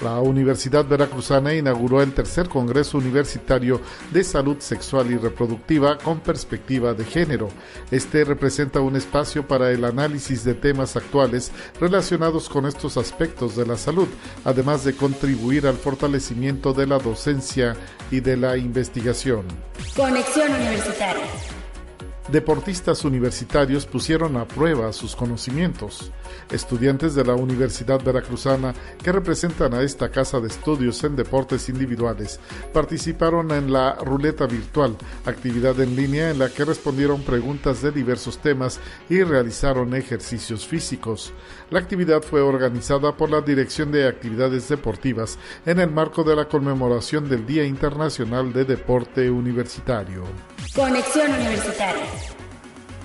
La Universidad Veracruzana inauguró el tercer Congreso Universitario de Salud Sexual y Reproductiva con perspectiva de género. Este representa un espacio para el análisis de temas actuales relacionados con estos aspectos de la salud, además de contribuir al fortalecimiento de la docencia y de la investigación. Conexión Universitaria deportistas universitarios pusieron a prueba sus conocimientos. Estudiantes de la Universidad Veracruzana que representan a esta casa de estudios en deportes individuales participaron en la ruleta virtual, actividad en línea en la que respondieron preguntas de diversos temas y realizaron ejercicios físicos. La actividad fue organizada por la Dirección de Actividades Deportivas en el marco de la conmemoración del Día Internacional de Deporte Universitario. Conexión Universitaria.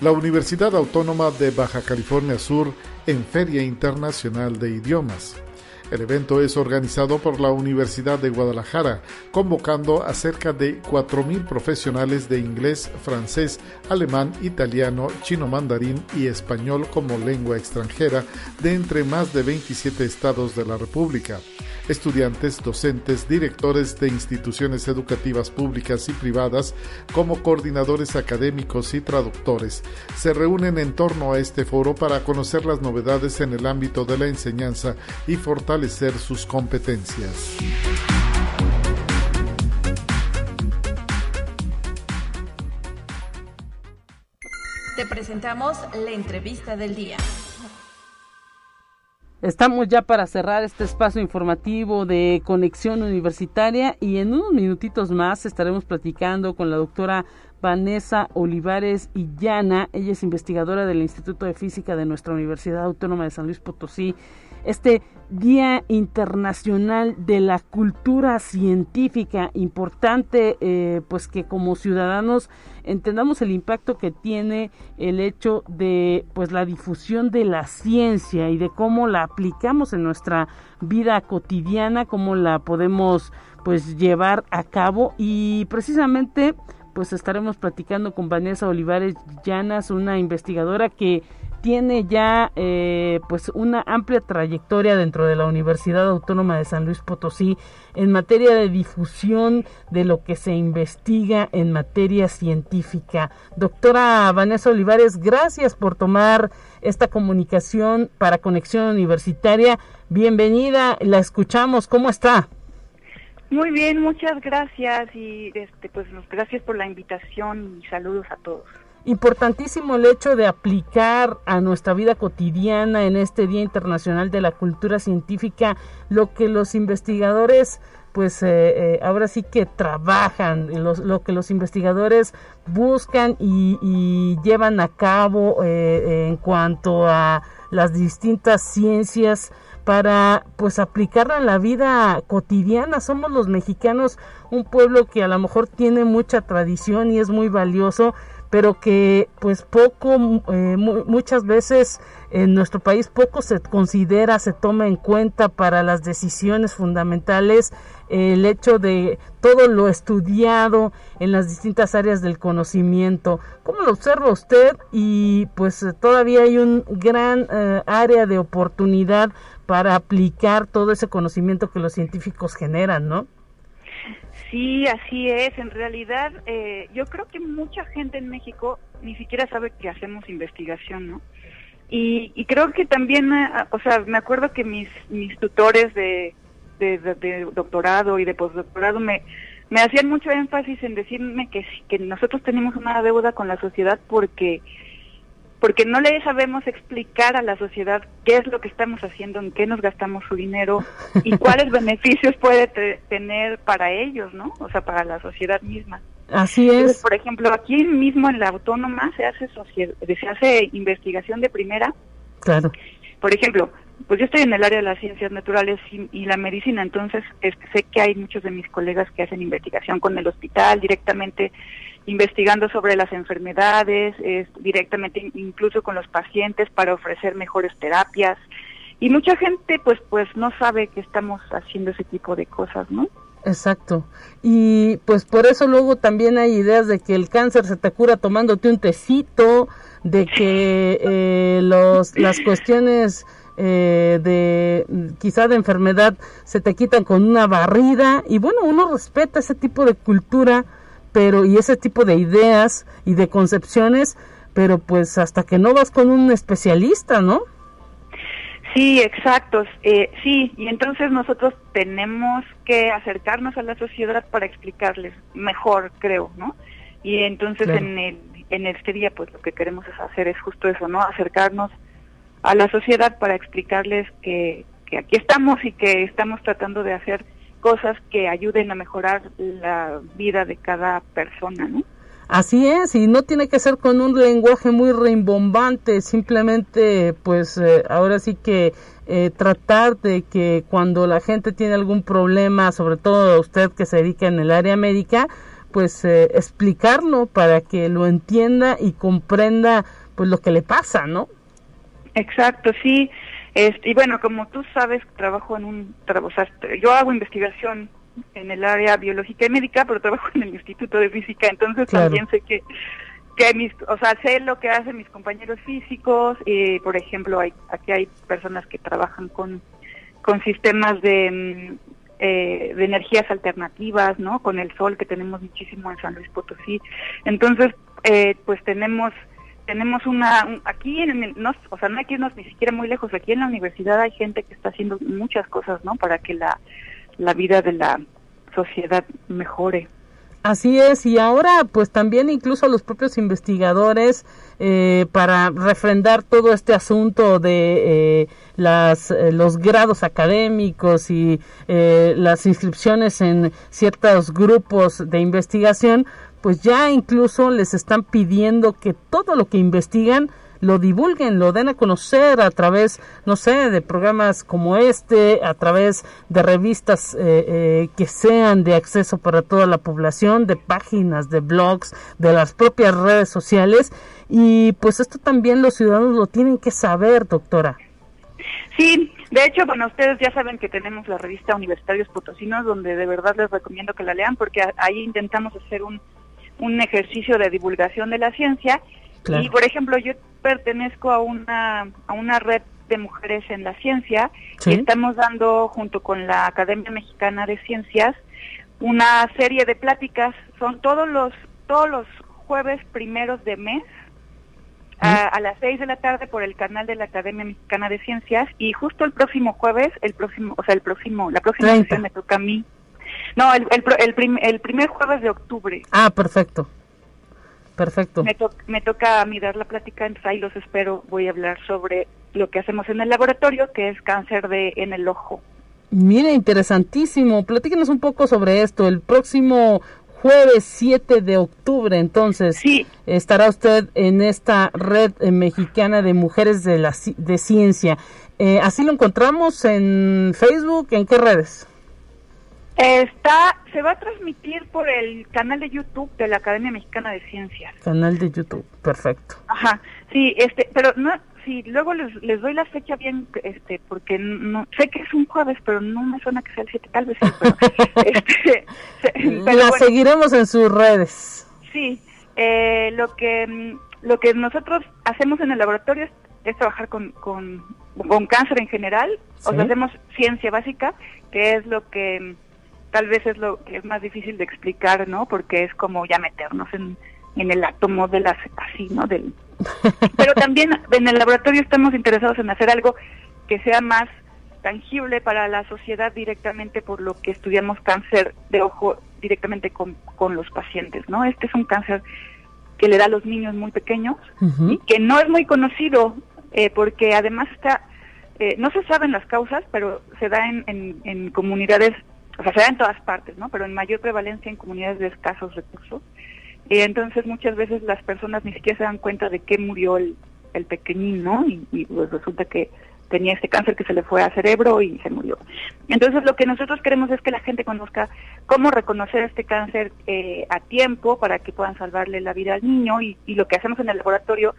La Universidad Autónoma de Baja California Sur en Feria Internacional de Idiomas. El evento es organizado por la Universidad de Guadalajara, convocando a cerca de 4.000 profesionales de inglés, francés, alemán, italiano, chino mandarín y español como lengua extranjera de entre más de 27 estados de la República. Estudiantes, docentes, directores de instituciones educativas públicas y privadas, como coordinadores académicos y traductores, se reúnen en torno a este foro para conocer las novedades en el ámbito de la enseñanza y fortalecer sus competencias. Te presentamos la entrevista del día. Estamos ya para cerrar este espacio informativo de conexión universitaria y en unos minutitos más estaremos platicando con la doctora Vanessa Olivares Illana. Ella es investigadora del Instituto de Física de nuestra Universidad Autónoma de San Luis Potosí. Este Día Internacional de la Cultura Científica, importante eh, pues que como ciudadanos entendamos el impacto que tiene el hecho de pues la difusión de la ciencia y de cómo la aplicamos en nuestra vida cotidiana, cómo la podemos pues llevar a cabo. Y precisamente pues estaremos platicando con Vanessa Olivares Llanas, una investigadora que tiene ya eh, pues una amplia trayectoria dentro de la Universidad Autónoma de San Luis Potosí en materia de difusión de lo que se investiga en materia científica. Doctora Vanessa Olivares, gracias por tomar esta comunicación para Conexión Universitaria. Bienvenida, la escuchamos. ¿Cómo está? Muy bien, muchas gracias y este pues gracias por la invitación y saludos a todos. Importantísimo el hecho de aplicar a nuestra vida cotidiana en este Día Internacional de la Cultura Científica lo que los investigadores pues eh, eh, ahora sí que trabajan, lo que los investigadores buscan y, llevan a cabo eh, en cuanto a las distintas ciencias para pues aplicarla en la vida cotidiana. Somos los mexicanos un pueblo que a lo mejor tiene mucha tradición y es muy valioso, pero que pues poco, eh, muchas veces en nuestro país poco se considera, se toma en cuenta para las decisiones fundamentales el hecho de todo lo estudiado en las distintas áreas del conocimiento. ¿Cómo lo observa usted? Y pues todavía hay un gran eh, área de oportunidad para aplicar todo ese conocimiento que los científicos generan, ¿no? Sí, así es. En realidad, eh, yo creo que mucha gente en México ni siquiera sabe que hacemos investigación, ¿no? Y, creo que también, eh, o sea, me acuerdo que mis, mis tutores de, de, doctorado y de postdoctorado me, me hacían mucho énfasis en decirme que, que nosotros tenemos una deuda con la sociedad porque porque no le sabemos explicar a la sociedad qué es lo que estamos haciendo, en qué nos gastamos su dinero y cuáles beneficios puede tener para ellos, ¿no? O sea, para la sociedad misma. Así es. por ejemplo, aquí mismo en la autónoma se hace se hace investigación de primera. Claro. Por ejemplo, pues yo estoy en el área de las ciencias naturales y, la medicina, entonces este, sé que hay muchos de mis colegas que hacen investigación con el hospital directamente investigando sobre las enfermedades, directamente incluso con los pacientes para ofrecer mejores terapias. Y mucha gente pues pues no sabe que estamos haciendo ese tipo de cosas, ¿no? Exacto. Y pues por eso luego también hay ideas de que el cáncer se te cura tomándote un tecito, de que eh, los, las cuestiones eh, de quizá de enfermedad se te quitan con una barrida y bueno, uno respeta ese tipo de cultura pero y ese tipo de ideas y de concepciones, pero pues hasta que no vas con un especialista, ¿no? Sí, exacto. Eh, sí, y entonces nosotros tenemos que acercarnos a la sociedad para explicarles mejor, creo, ¿no? Y entonces en, el, en este día, pues lo que queremos es hacer es justo eso, ¿no? Acercarnos a la sociedad para explicarles que, que aquí estamos y que estamos tratando de hacer cosas que ayuden a mejorar la vida de cada persona, ¿no? Así es, y no tiene que ser con un lenguaje muy rimbombante, simplemente pues eh, ahora sí que eh, tratar de que cuando la gente tiene algún problema, sobre todo usted que se dedica en el área médica, pues eh, explicarlo para que lo entienda y comprenda pues lo que le pasa, ¿no? Exacto, sí. Este, y bueno, como tú sabes, trabajo en un, o sea, yo hago investigación en el área biológica y médica, pero trabajo en el Instituto de Física, entonces también sé que que mis, o sea, sé lo que hacen mis compañeros físicos, y por ejemplo, hay, aquí hay personas que trabajan con, con sistemas de, mm, eh, de energías alternativas, ¿no? Con el sol que tenemos muchísimo en San Luis Potosí. Entonces, eh, pues tenemos tenemos una aquí en no, o sea no hay que irnos ni siquiera muy lejos aquí en la universidad hay gente que está haciendo muchas cosas no para que la, la vida de la sociedad mejore. Así es, y ahora pues también incluso los propios investigadores eh, para refrendar todo este asunto de eh, las, eh, los grados académicos y las inscripciones en ciertos grupos de investigación, pues ya incluso les están pidiendo que todo lo que investigan lo divulguen, lo den a conocer a través, no sé, de programas como este, a través de revistas eh, eh, que sean de acceso para toda la población, de páginas, de blogs, de las propias redes sociales. Y pues esto también los ciudadanos lo tienen que saber, doctora. Sí, de hecho, bueno, ustedes ya saben que tenemos la revista Universitarios Potosinos, donde de verdad les recomiendo que la lean, porque ahí intentamos hacer un, un ejercicio de divulgación de la ciencia. Y por ejemplo, yo pertenezco a una, a una red de mujeres en la ciencia. Y estamos dando junto con la Academia Mexicana de Ciencias una serie de pláticas, son todos los todos los jueves primeros de mes a, las seis de la tarde por el canal de la Academia Mexicana de Ciencias. Y justo el próximo jueves, el próximo, o sea, el próximo, la próxima sesión me toca a mí. No, el, el, el, el primer jueves de octubre. Ah, perfecto. Perfecto. Me, toca a mí dar la plática, entonces ahí los espero. Voy a hablar sobre lo que hacemos en el laboratorio, que es cáncer de en el ojo. Mire, interesantísimo. Platíquenos un poco sobre esto. El próximo jueves 7 de octubre, entonces, estará usted en esta red eh, mexicana de mujeres de, la, de ciencia. Eh, ¿Así lo encontramos en Facebook? ¿En qué redes? Está, se va a transmitir por el canal de YouTube de la Academia Mexicana de Ciencias. Canal de YouTube, perfecto. Ajá, sí, este, pero no, sí, luego les, les doy la fecha bien, este, porque no, sé que es un jueves, pero no me suena que sea el 7, tal vez sí, pero, este, la seguiremos en sus redes. Sí, eh, lo que, mm, lo que nosotros hacemos en el laboratorio es, trabajar con, con, con, cáncer en general, o sea, hacemos ciencia básica, que es lo que tal vez es lo que es más difícil de explicar, ¿no? Porque es como ya meternos en, en el átomo de las, así, ¿no? Del, pero también en el laboratorio estamos interesados en hacer algo que sea más tangible para la sociedad directamente por lo que estudiamos cáncer de ojo directamente con, con los pacientes, ¿no? Este es un cáncer que le da a los niños muy pequeños y que no es muy conocido eh, porque además está, eh, no se saben las causas, pero se da en, en, en comunidades o sea, se da en todas partes, ¿no? Pero en mayor prevalencia en comunidades de escasos recursos. Y entonces muchas veces las personas ni siquiera se dan cuenta de qué murió el, el pequeñín, ¿no? Y, pues resulta que tenía este cáncer que se le fue al cerebro y se murió. Entonces lo que nosotros queremos es que la gente conozca cómo reconocer este cáncer eh, a tiempo para que puedan salvarle la vida al niño y lo que hacemos en el laboratorio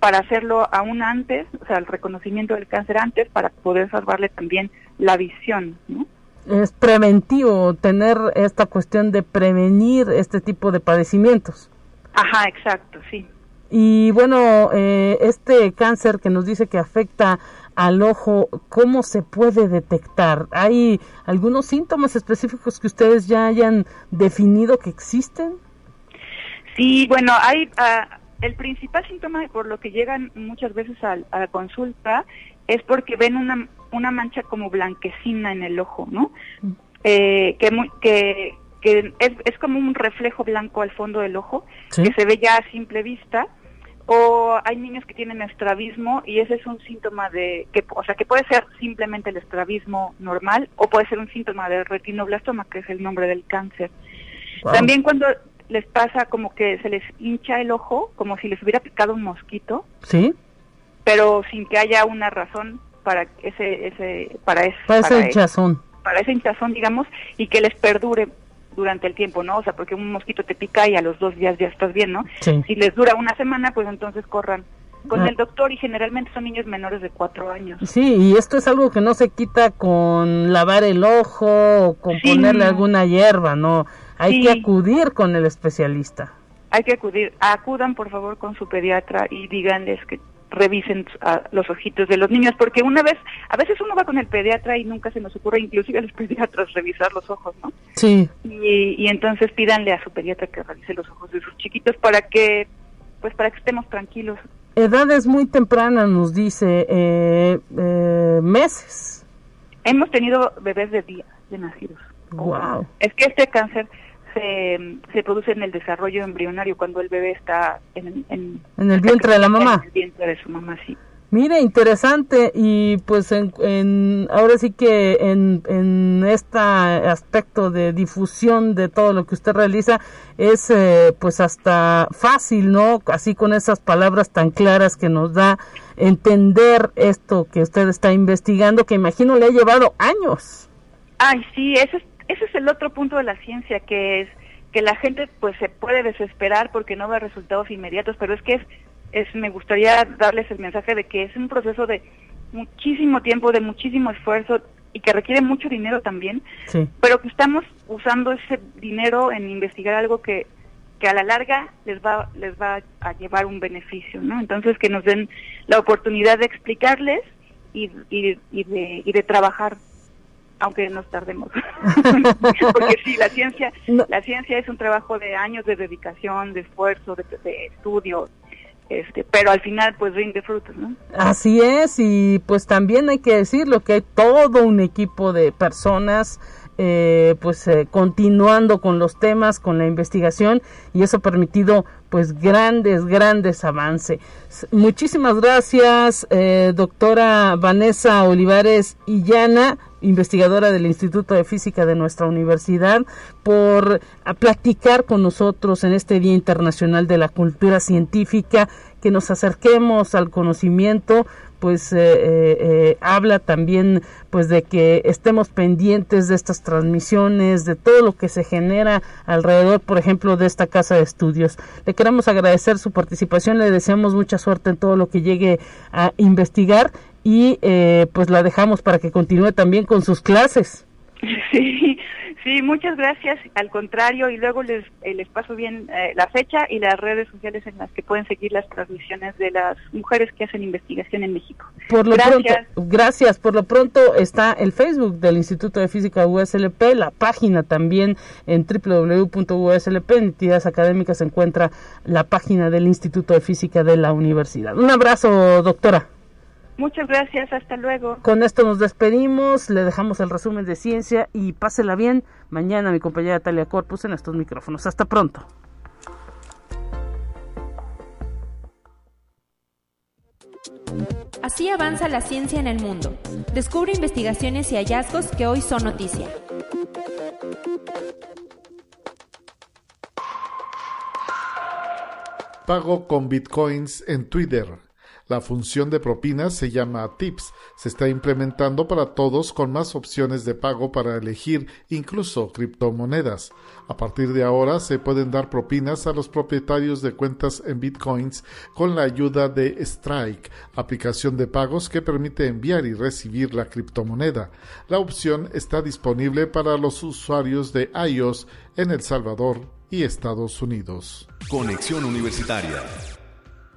para hacerlo aún antes, o sea, el reconocimiento del cáncer antes para poder salvarle también la visión, ¿no? Es preventivo tener esta cuestión de prevenir este tipo de padecimientos. Ajá, exacto, sí. Y bueno, eh, este cáncer que nos dice que afecta al ojo, ¿cómo se puede detectar? ¿Hay algunos síntomas específicos que ustedes ya hayan definido que existen? Sí, bueno, hay uh, el principal síntoma por lo que llegan muchas veces a, a la consulta es porque ven una, una mancha como blanquecina en el ojo, ¿no? Eh, que, que, que es, es, como un reflejo blanco al fondo del ojo, que se ve ya a simple vista, o hay niños que tienen estrabismo y ese es un síntoma de, que, o sea, que puede ser simplemente el estrabismo normal o puede ser un síntoma de retinoblastoma, que es el nombre del cáncer. También cuando les pasa como que se les hincha el ojo, como si les hubiera picado un mosquito. Sí. Pero sin que haya una razón para ese, ese para, ese, para, ese hinchazón. Para ese hinchazón, digamos, y que les perdure durante el tiempo, ¿no? O sea, porque un mosquito te pica y a los dos días ya estás bien, ¿no? Si les dura una semana, pues entonces corran con ah. el doctor y generalmente son niños menores de cuatro años. Sí, y esto es algo que no se quita con lavar el ojo o con ponerle alguna hierba, ¿no? Hay que acudir con el especialista. Hay que acudir, acudan por favor con su pediatra y díganles que revisen los ojitos de los niños, porque una vez, a veces uno va con el pediatra y nunca se nos ocurre, inclusive a los pediatras, revisar los ojos, ¿no? Sí. Y, entonces pídanle a su pediatra que revise los ojos de sus chiquitos para que, pues para que estemos tranquilos. Edades muy tempranas, nos dice, eh, eh, meses. Hemos tenido bebés de días de nacidos. Wow. Es que este cáncer se, se produce en el desarrollo embrionario cuando el bebé está en, en, en el vientre de la mamá. En el vientre de su mamá, sí. Mire, interesante y pues en, ahora sí que en, en este aspecto de difusión de todo lo que usted realiza es eh, pues hasta fácil, ¿no? Así con esas palabras tan claras que nos da entender esto que usted está investigando, que imagino le ha llevado años. Ay, sí, ese es, ese es el otro punto de la ciencia, que es que la gente pues se puede desesperar porque no ve resultados inmediatos, pero es que es es, me gustaría darles el mensaje de que es un proceso de muchísimo tiempo, de muchísimo esfuerzo y que requiere mucho dinero también, pero que estamos usando ese dinero en investigar algo que, que a la larga les va, les va a llevar un beneficio, ¿no? Entonces que nos den la oportunidad de explicarles y, y, y, de, y de trabajar aunque nos tardemos porque sí la ciencia la ciencia es un trabajo de años de dedicación de esfuerzo de, de estudio este, pero al final pues rinde frutos, ¿no? Así es, y pues también hay que decirlo que hay todo un equipo de personas eh, pues eh, continuando con los temas, con la investigación y eso ha permitido pues grandes, grandes avances. Muchísimas gracias, eh, doctora Vanessa Olivares Illana, investigadora del Instituto de Física de nuestra universidad, por platicar con nosotros en este Día Internacional de la Cultura Científica, que nos acerquemos al conocimiento, pues eh, eh, eh, habla también pues de que estemos pendientes de estas transmisiones, de todo lo que se genera alrededor, por ejemplo, de esta casa de estudios. Le queremos agradecer su participación, le deseamos mucha suerte en todo lo que llegue a investigar y eh, pues la dejamos para que continúe también con sus clases. Sí, sí, muchas gracias. Al contrario, y luego les, eh, les paso bien eh, la fecha y las redes sociales en las que pueden seguir las transmisiones de las mujeres que hacen investigación en México. Por lo gracias. Pronto, gracias. Por lo pronto está el Facebook del Instituto de Física USLP, la página también en www.uslp, en entidades académicas se encuentra la página del Instituto de Física de la Universidad. Un abrazo, doctora. Muchas gracias, hasta luego. Con esto nos despedimos, le dejamos el resumen de ciencia y pásela bien mañana mi compañera Talia Corpus en estos micrófonos. Hasta pronto. Así avanza la ciencia en el mundo. Descubre investigaciones y hallazgos que hoy son noticia. Pago con bitcoins en Twitter. La función de propinas se llama Tips. Se está implementando para todos con más opciones de pago para elegir, incluso criptomonedas. A partir de ahora se pueden dar propinas a los propietarios de cuentas en bitcoins con la ayuda de Strike, aplicación de pagos que permite enviar y recibir la criptomoneda. La opción está disponible para los usuarios de iOS en El Salvador y Estados Unidos. Conexión Universitaria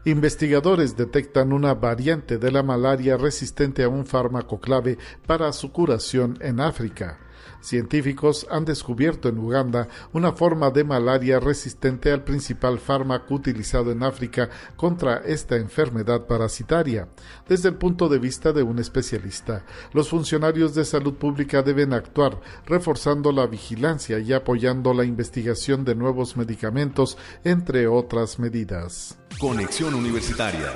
Investigadores detectan una variante de la malaria resistente a un fármaco clave para su curación en África. Científicos han descubierto en Uganda una forma de malaria resistente al principal fármaco utilizado en África contra esta enfermedad parasitaria. Desde el punto de vista de un especialista, los funcionarios de salud pública deben actuar reforzando la vigilancia y apoyando la investigación de nuevos medicamentos, entre otras medidas. Conexión Universitaria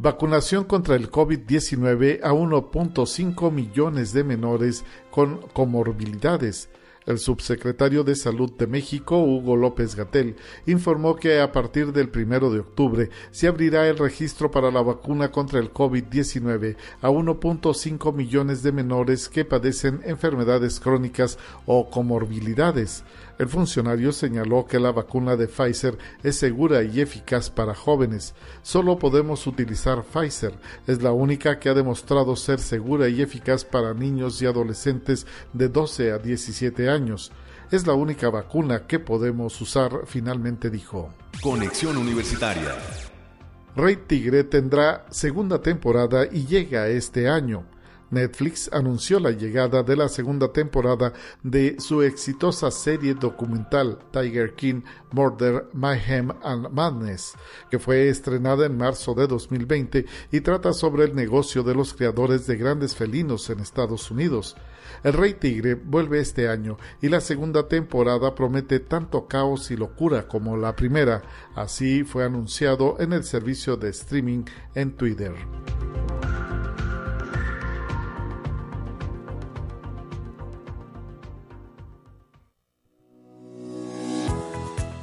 Vacunación contra el COVID-19 a 1.5 millones de menores con comorbilidades. El subsecretario de Salud de México, Hugo López Gatel, informó que a partir del primero de octubre se abrirá el registro para la vacuna contra el COVID-19 a 1.5 millones de menores que padecen enfermedades crónicas o comorbilidades. El funcionario señaló que la vacuna de Pfizer es segura y eficaz para jóvenes. Solo podemos utilizar Pfizer. Es la única que ha demostrado ser segura y eficaz para niños y adolescentes de 12 a 17 años. Es la única vacuna que podemos usar, finalmente dijo. Conexión Universitaria. Rey Tigre tendrá segunda temporada y llega este año. Netflix anunció la llegada de la segunda temporada de su exitosa serie documental Tiger King Murder, Mayhem and Madness, que fue estrenada en marzo de 2020 y trata sobre el negocio de los creadores de grandes felinos en Estados Unidos. El Rey Tigre vuelve este año y la segunda temporada promete tanto caos y locura como la primera, así fue anunciado en el servicio de streaming en Twitter.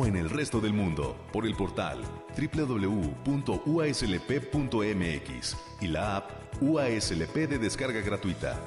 O en el resto del mundo por el portal www.uaslp.mx y la app UASLP de descarga gratuita.